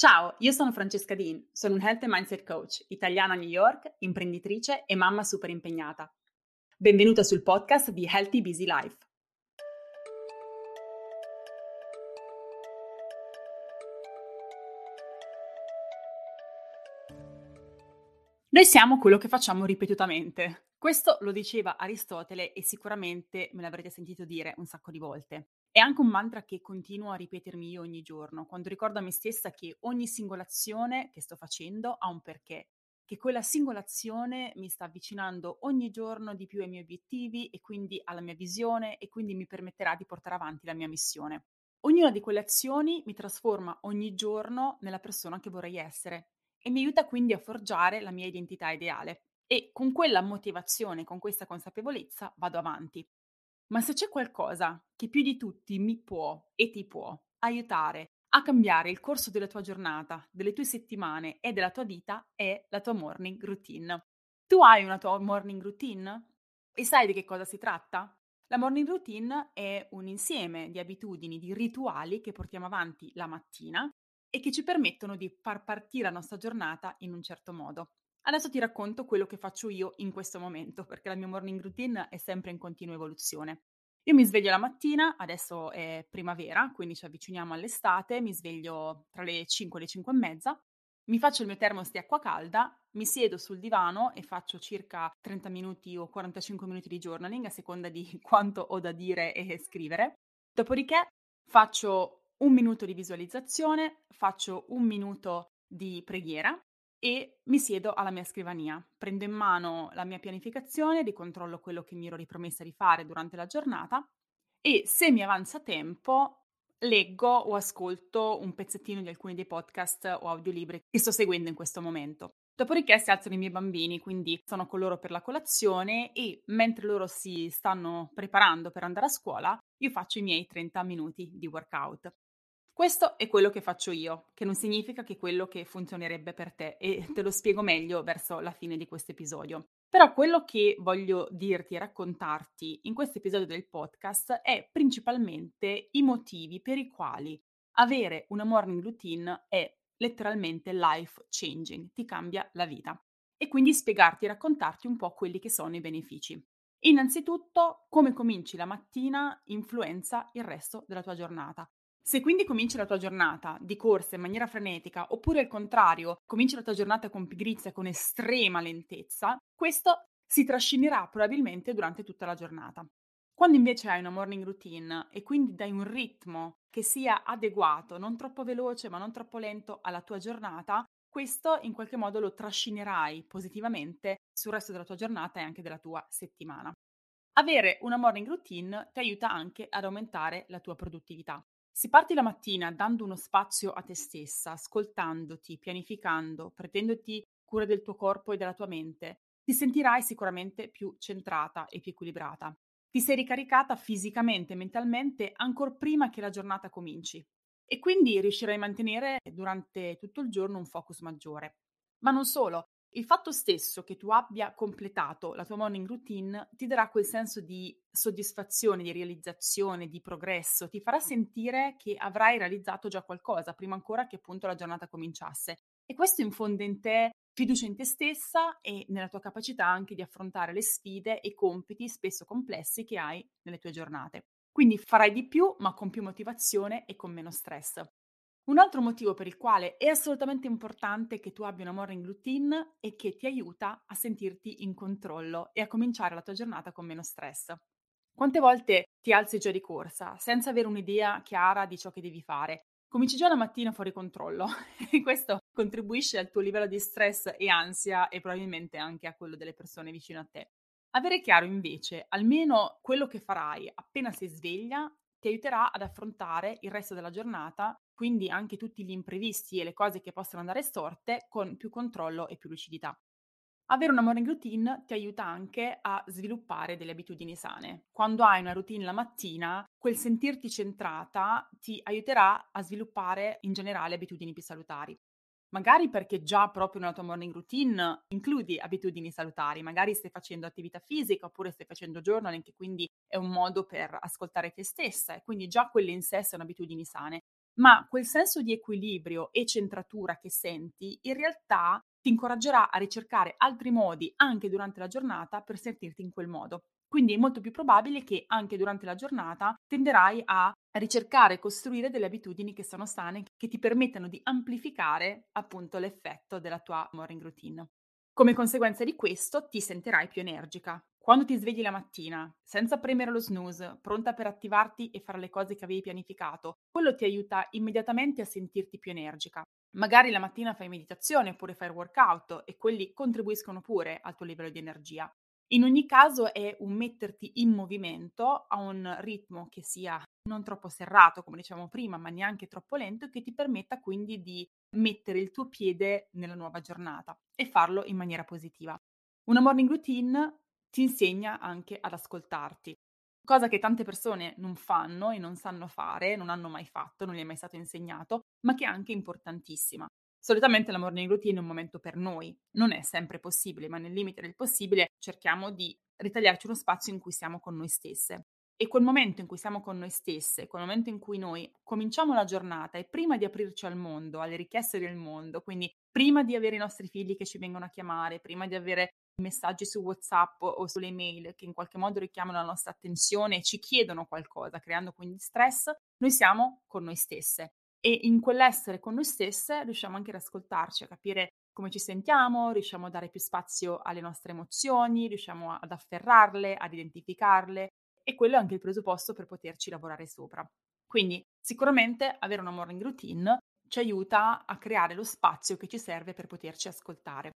Ciao, io sono Francesca Dean, sono un Health and Mindset Coach, italiana a New York, imprenditrice e mamma super impegnata. Benvenuta sul podcast di Healthy Busy Life. Noi siamo quello che facciamo ripetutamente. Questo lo diceva Aristotele e sicuramente me l'avrete sentito dire un sacco di volte. È anche un mantra che continuo a ripetermi io ogni giorno, quando ricordo a me stessa che ogni singolazione che sto facendo ha un perché, che quella singolazione mi sta avvicinando ogni giorno di più ai miei obiettivi e quindi alla mia visione e quindi mi permetterà di portare avanti la mia missione. Ognuna di quelle azioni mi trasforma ogni giorno nella persona che vorrei essere e mi aiuta quindi a forgiare la mia identità ideale. E con quella motivazione, con questa consapevolezza, vado avanti. Ma se c'è qualcosa che più di tutti mi può e ti può aiutare a cambiare il corso della tua giornata, delle tue settimane e della tua vita, è la tua morning routine. Tu hai una tua morning routine? E sai di che cosa si tratta? La morning routine è un insieme di abitudini, di rituali che portiamo avanti la mattina e che ci permettono di far partire la nostra giornata in un certo modo. Adesso ti racconto quello che faccio io in questo momento, perché la mia morning routine è sempre in continua evoluzione. Io mi sveglio la mattina, adesso è primavera, quindi ci avviciniamo all'estate, mi sveglio tra le 5 e le 5 e mezza, mi faccio il mio termos di acqua calda, mi siedo sul divano e faccio circa 30 minuti o 45 minuti di journaling a seconda di quanto ho da dire e scrivere. Dopodiché faccio un minuto di visualizzazione, faccio un minuto di preghiera e mi siedo alla mia scrivania, prendo in mano la mia pianificazione, ricontrollo quello che mi ero ripromessa di fare durante la giornata e se mi avanza tempo leggo o ascolto un pezzettino di alcuni dei podcast o audiolibri che sto seguendo in questo momento. Dopodiché si alzano i miei bambini, quindi sono con loro per la colazione e mentre loro si stanno preparando per andare a scuola, io faccio i miei 30 minuti di workout. Questo è quello che faccio io, che non significa che quello che funzionerebbe per te e te lo spiego meglio verso la fine di questo episodio. Però quello che voglio dirti e raccontarti in questo episodio del podcast è principalmente i motivi per i quali avere una morning routine è letteralmente life changing, ti cambia la vita. E quindi spiegarti e raccontarti un po' quelli che sono i benefici. Innanzitutto, come cominci la mattina influenza il resto della tua giornata. Se quindi cominci la tua giornata di corsa in maniera frenetica, oppure al contrario, cominci la tua giornata con pigrizia, con estrema lentezza, questo si trascinerà probabilmente durante tutta la giornata. Quando invece hai una morning routine e quindi dai un ritmo che sia adeguato, non troppo veloce ma non troppo lento alla tua giornata, questo in qualche modo lo trascinerai positivamente sul resto della tua giornata e anche della tua settimana. Avere una morning routine ti aiuta anche ad aumentare la tua produttività. Se parti la mattina dando uno spazio a te stessa, ascoltandoti, pianificando, prendendoti cura del tuo corpo e della tua mente, ti sentirai sicuramente più centrata e più equilibrata. Ti sei ricaricata fisicamente e mentalmente ancora prima che la giornata cominci e quindi riuscirai a mantenere durante tutto il giorno un focus maggiore. Ma non solo, il fatto stesso che tu abbia completato la tua morning routine ti darà quel senso di soddisfazione, di realizzazione, di progresso, ti farà sentire che avrai realizzato già qualcosa prima ancora che appunto la giornata cominciasse. E questo infonde in te fiducia in te stessa e nella tua capacità anche di affrontare le sfide e i compiti spesso complessi che hai nelle tue giornate. Quindi farai di più, ma con più motivazione e con meno stress. Un altro motivo per il quale è assolutamente importante che tu abbia una morning routine è che ti aiuta a sentirti in controllo e a cominciare la tua giornata con meno stress. Quante volte ti alzi già di corsa senza avere un'idea chiara di ciò che devi fare? Cominci già la mattina fuori controllo e questo contribuisce al tuo livello di stress e ansia e probabilmente anche a quello delle persone vicino a te. Avere chiaro invece almeno quello che farai appena sei sveglia ti aiuterà ad affrontare il resto della giornata, quindi anche tutti gli imprevisti e le cose che possono andare storte con più controllo e più lucidità. Avere una morning routine ti aiuta anche a sviluppare delle abitudini sane. Quando hai una routine la mattina, quel sentirti centrata ti aiuterà a sviluppare in generale abitudini più salutari. Magari perché già proprio nella tua morning routine includi abitudini salutari, magari stai facendo attività fisica oppure stai facendo journaling, che quindi è un modo per ascoltare te stessa e quindi già quelle in sé sono abitudini sane. ma quel senso di equilibrio e centratura che senti in realtà ti incoraggerà a ricercare altri modi anche durante la giornata per sentirti in quel modo. Quindi è molto più probabile che anche durante la giornata tenderai a ricercare e costruire delle abitudini che sono sane, che ti permettano di amplificare appunto l'effetto della tua morning routine. Come conseguenza di questo ti sentirai più energica. Quando ti svegli la mattina, senza premere lo snooze, pronta per attivarti e fare le cose che avevi pianificato, quello ti aiuta immediatamente a sentirti più energica. Magari la mattina fai meditazione oppure fai workout e quelli contribuiscono pure al tuo livello di energia. In ogni caso è un metterti in movimento a un ritmo che sia non troppo serrato, come dicevamo prima, ma neanche troppo lento, che ti permetta quindi di mettere il tuo piede nella nuova giornata e farlo in maniera positiva. Una morning routine ti insegna anche ad ascoltarti, cosa che tante persone non fanno e non sanno fare, non hanno mai fatto, non gli è mai stato insegnato, ma che è anche importantissima. Solitamente la morning routine è un momento per noi, non è sempre possibile, ma nel limite del possibile cerchiamo di ritagliarci uno spazio in cui siamo con noi stesse. E quel momento in cui siamo con noi stesse, quel momento in cui noi cominciamo la giornata e prima di aprirci al mondo, alle richieste del mondo, quindi prima di avere i nostri figli che ci vengono a chiamare, prima di avere messaggi su WhatsApp o sulle email che in qualche modo richiamano la nostra attenzione e ci chiedono qualcosa, creando quindi stress, noi siamo con noi stesse. E in quell'essere con noi stesse riusciamo anche ad ascoltarci, a capire come ci sentiamo, riusciamo a dare più spazio alle nostre emozioni, riusciamo ad afferrarle, ad identificarle e quello è anche il presupposto per poterci lavorare sopra. Quindi sicuramente avere una morning routine ci aiuta a creare lo spazio che ci serve per poterci ascoltare.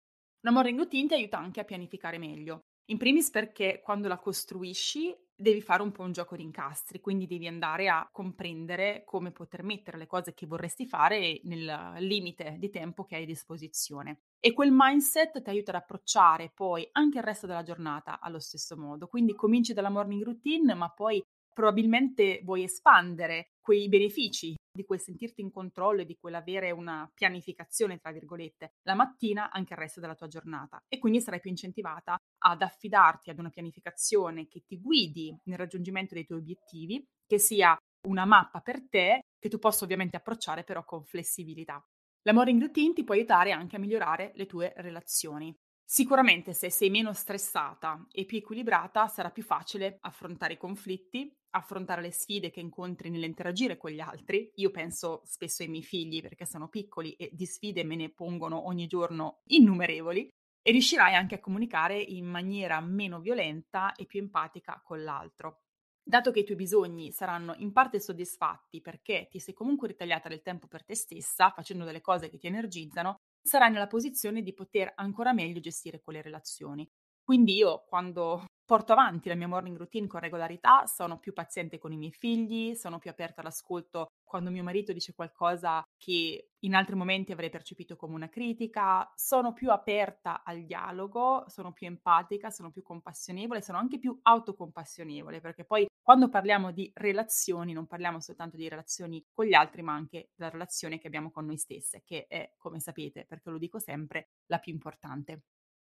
Una morning routine ti aiuta anche a pianificare meglio. In primis perché quando la costruisci devi fare un po' un gioco di incastri, quindi devi andare a comprendere come poter mettere le cose che vorresti fare nel limite di tempo che hai a disposizione. E quel mindset ti aiuta ad approcciare poi anche il resto della giornata allo stesso modo. Quindi cominci dalla morning routine, ma poi probabilmente vuoi espandere quei benefici di quel sentirti in controllo e di quell'avere una pianificazione, tra virgolette, la mattina anche il resto della tua giornata. E quindi sarai più incentivata ad affidarti ad una pianificazione che ti guidi nel raggiungimento dei tuoi obiettivi, che sia una mappa per te, che tu possa ovviamente approcciare però con flessibilità. La morning routine ti può aiutare anche a migliorare le tue relazioni. Sicuramente se sei meno stressata e più equilibrata sarà più facile affrontare i conflitti, affrontare le sfide che incontri nell'interagire con gli altri. Io penso spesso ai miei figli perché sono piccoli e di sfide me ne pongono ogni giorno innumerevoli e riuscirai anche a comunicare in maniera meno violenta e più empatica con l'altro. Dato che i tuoi bisogni saranno in parte soddisfatti perché ti sei comunque ritagliata del tempo per te stessa, facendo delle cose che ti energizzano, sarai nella posizione di poter ancora meglio gestire quelle relazioni. Quindi io quando porto avanti la mia morning routine con regolarità, sono più paziente con i miei figli, sono più aperta all'ascolto quando mio marito dice qualcosa che in altri momenti avrei percepito come una critica, sono più aperta al dialogo, sono più empatica, sono più compassionevole, sono anche più autocompassionevole, perché poi quando parliamo di relazioni non parliamo soltanto di relazioni con gli altri, ma anche della relazione che abbiamo con noi stesse, che è, come sapete, perché lo dico sempre, la più importante.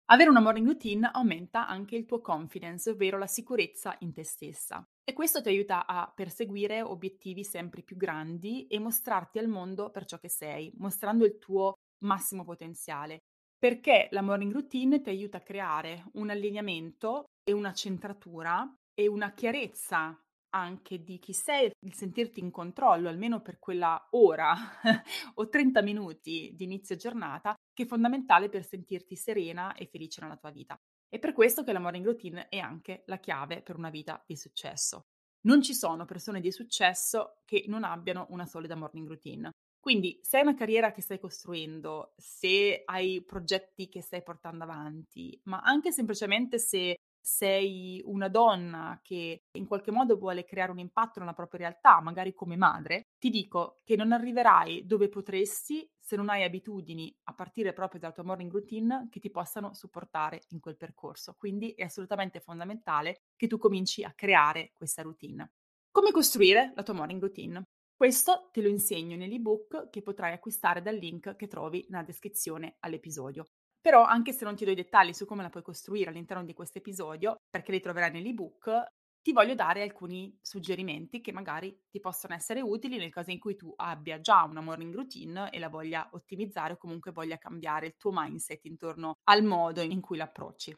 Avere una morning routine aumenta anche il tuo confidence, ovvero la sicurezza in te stessa. E questo ti aiuta a perseguire obiettivi sempre più grandi e mostrarti al mondo per ciò che sei, mostrando il tuo massimo potenziale. Perché la morning routine ti aiuta a creare un allineamento e una centratura e una chiarezza anche di chi sei, il sentirti in controllo almeno per quella ora o 30 minuti di inizio giornata, che è fondamentale per sentirti serena e felice nella tua vita. È per questo che la morning routine è anche la chiave per una vita di successo. Non ci sono persone di successo che non abbiano una solida morning routine. Quindi, se hai una carriera che stai costruendo, se hai progetti che stai portando avanti, ma anche semplicemente se sei una donna che in qualche modo vuole creare un impatto nella propria realtà, magari come madre, ti dico che non arriverai dove potresti se non hai abitudini a partire proprio dalla tua morning routine che ti possano supportare in quel percorso. Quindi è assolutamente fondamentale che tu cominci a creare questa routine. Come costruire la tua morning routine? Questo te lo insegno nell'ebook che potrai acquistare dal link che trovi nella descrizione all'episodio. Però anche se non ti do i dettagli su come la puoi costruire all'interno di questo episodio, perché li troverai nell'ebook, ti voglio dare alcuni suggerimenti che magari ti possono essere utili nel caso in cui tu abbia già una morning routine e la voglia ottimizzare o comunque voglia cambiare il tuo mindset intorno al modo in cui l'approcci.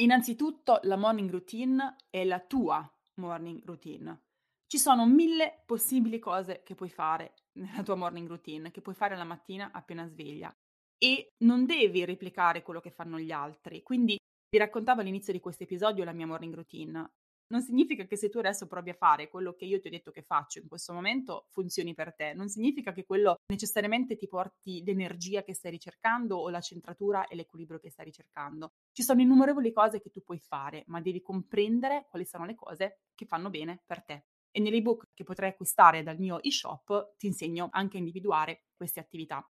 Innanzitutto la morning routine è la tua morning routine. Ci sono mille possibili cose che puoi fare nella tua morning routine, che puoi fare la mattina appena sveglia e non devi replicare quello che fanno gli altri. Quindi vi raccontavo all'inizio di questo episodio la mia morning routine non significa che se tu adesso provi a fare quello che io ti ho detto che faccio in questo momento funzioni per te, non significa che quello necessariamente ti porti l'energia che stai ricercando o la centratura e l'equilibrio che stai ricercando. Ci sono innumerevoli cose che tu puoi fare, ma devi comprendere quali sono le cose che fanno bene per te. E nell'ebook che potrai acquistare dal mio e-shop ti insegno anche a individuare queste attività.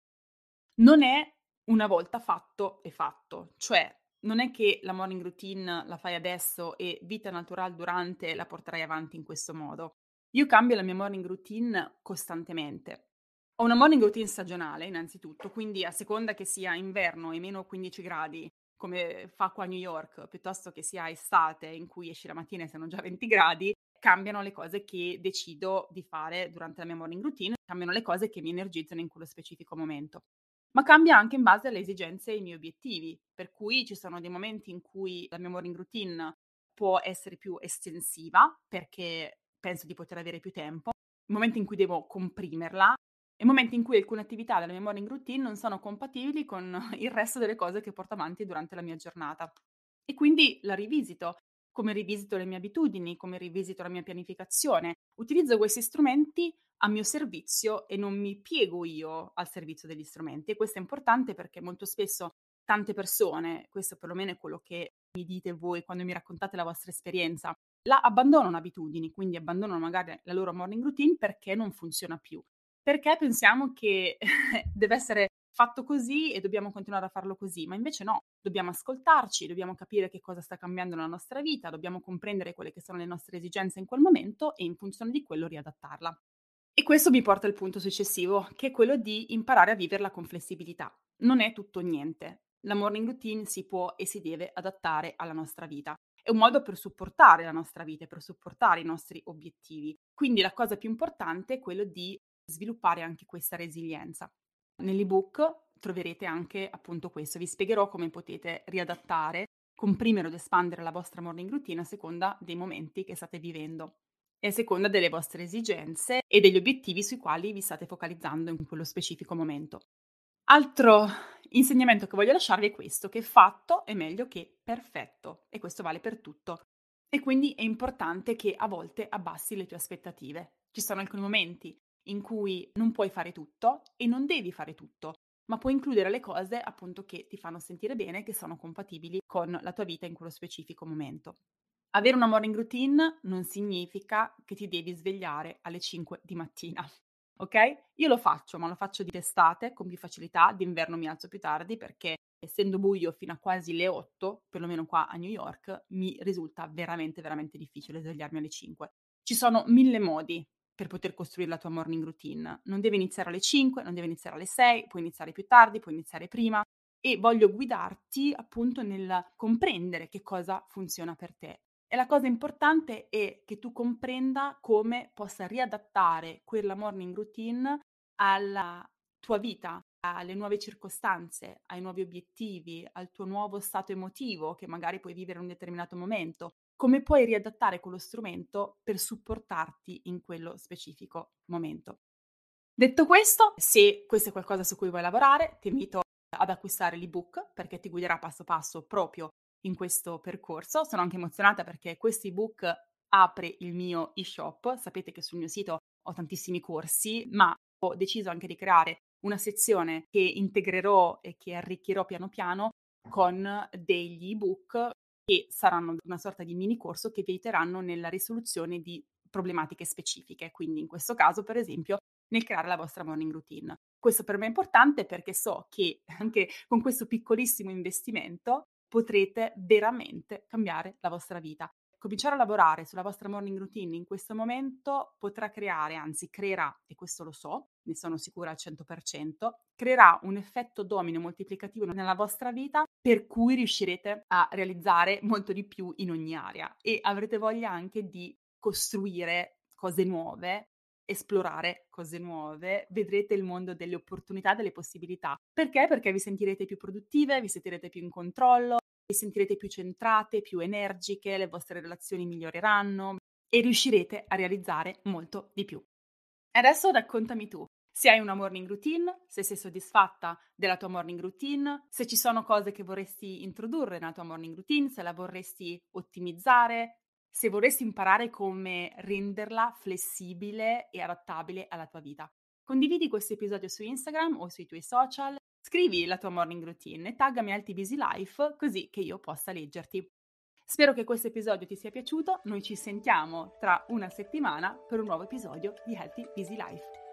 Non è una volta fatto e fatto, cioè non è che la morning routine la fai adesso e vita natural durante la porterai avanti in questo modo. Io cambio la mia morning routine costantemente. Ho una morning routine stagionale, innanzitutto, quindi a seconda che sia inverno e meno 15 gradi, come fa qua a New York, piuttosto che sia estate in cui esci la mattina e sono già 20 gradi, cambiano le cose che decido di fare durante la mia morning routine, cambiano le cose che mi energizzano in quello specifico momento ma cambia anche in base alle esigenze e ai miei obiettivi, per cui ci sono dei momenti in cui la mia morning routine può essere più estensiva perché penso di poter avere più tempo, momenti in cui devo comprimerla e momenti in cui alcune attività della mia morning routine non sono compatibili con il resto delle cose che porto avanti durante la mia giornata. E quindi la rivisito, come rivisito le mie abitudini, come rivisito la mia pianificazione. Utilizzo questi strumenti a mio servizio e non mi piego io al servizio degli strumenti. E questo è importante perché molto spesso tante persone, questo perlomeno è quello che mi dite voi quando mi raccontate la vostra esperienza, la abbandonano abitudini, quindi abbandonano magari la loro morning routine perché non funziona più. Perché pensiamo che deve essere fatto così e dobbiamo continuare a farlo così, ma invece no, dobbiamo ascoltarci, dobbiamo capire che cosa sta cambiando nella nostra vita, dobbiamo comprendere quelle che sono le nostre esigenze in quel momento e in funzione di quello riadattarla. E questo mi porta al punto successivo, che è quello di imparare a viverla con flessibilità. Non è tutto niente. La morning routine si può e si deve adattare alla nostra vita. È un modo per supportare la nostra vita e per supportare i nostri obiettivi. Quindi la cosa più importante è quello di sviluppare anche questa resilienza. Nell'ebook troverete anche appunto questo, vi spiegherò come potete riadattare, comprimere ed espandere la vostra morning routine a seconda dei momenti che state vivendo e a seconda delle vostre esigenze e degli obiettivi sui quali vi state focalizzando in quello specifico momento. Altro insegnamento che voglio lasciarvi è questo, che fatto è meglio che perfetto e questo vale per tutto. E quindi è importante che a volte abbassi le tue aspettative. Ci sono alcuni momenti in cui non puoi fare tutto e non devi fare tutto, ma puoi includere le cose appunto che ti fanno sentire bene, che sono compatibili con la tua vita in quello specifico momento. Avere una morning routine non significa che ti devi svegliare alle 5 di mattina. Ok? Io lo faccio, ma lo faccio di estate con più facilità, d'inverno mi alzo più tardi perché essendo buio fino a quasi le 8, perlomeno qua a New York, mi risulta veramente, veramente difficile svegliarmi alle 5. Ci sono mille modi per poter costruire la tua morning routine. Non deve iniziare alle 5, non deve iniziare alle 6, puoi iniziare più tardi, puoi iniziare prima e voglio guidarti appunto nel comprendere che cosa funziona per te. E la cosa importante è che tu comprenda come possa riadattare quella morning routine alla tua vita, alle nuove circostanze, ai nuovi obiettivi, al tuo nuovo stato emotivo che magari puoi vivere in un determinato momento. Come puoi riadattare quello strumento per supportarti in quello specifico momento. Detto questo, se questo è qualcosa su cui vuoi lavorare, ti invito ad acquistare l'ebook perché ti guiderà passo passo proprio in questo percorso. Sono anche emozionata perché questo ebook apre il mio e-shop. Sapete che sul mio sito ho tantissimi corsi, ma ho deciso anche di creare una sezione che integrerò e che arricchirò piano piano con degli ebook che saranno una sorta di mini corso che vi aiuteranno nella risoluzione di problematiche specifiche. Quindi in questo caso, per esempio, nel creare la vostra morning routine. Questo per me è importante perché so che anche con questo piccolissimo investimento potrete veramente cambiare la vostra vita. cominciare a lavorare sulla vostra morning routine in questo momento potrà creare, anzi creerà, e questo lo so, ne sono sicura al 100%, creerà un effetto domino moltiplicativo nella vostra vita per cui riuscirete a realizzare molto di più in ogni area e avrete voglia anche di costruire cose nuove esplorare cose nuove, vedrete il mondo delle opportunità, delle possibilità. Perché? Perché vi sentirete più produttive, vi sentirete più in controllo, vi sentirete più centrate, più energiche, le vostre relazioni miglioreranno e riuscirete a realizzare molto di più. Adesso raccontami tu, se hai una morning routine, se sei soddisfatta della tua morning routine, se ci sono cose che vorresti introdurre nella tua morning routine, se la vorresti ottimizzare, se vorresti imparare come renderla flessibile e adattabile alla tua vita. Condividi questo episodio su Instagram o sui tuoi social, scrivi la tua morning routine e taggami Healthy Busy Life così che io possa leggerti. Spero che questo episodio ti sia piaciuto, noi ci sentiamo tra una settimana per un nuovo episodio di Healthy Busy Life.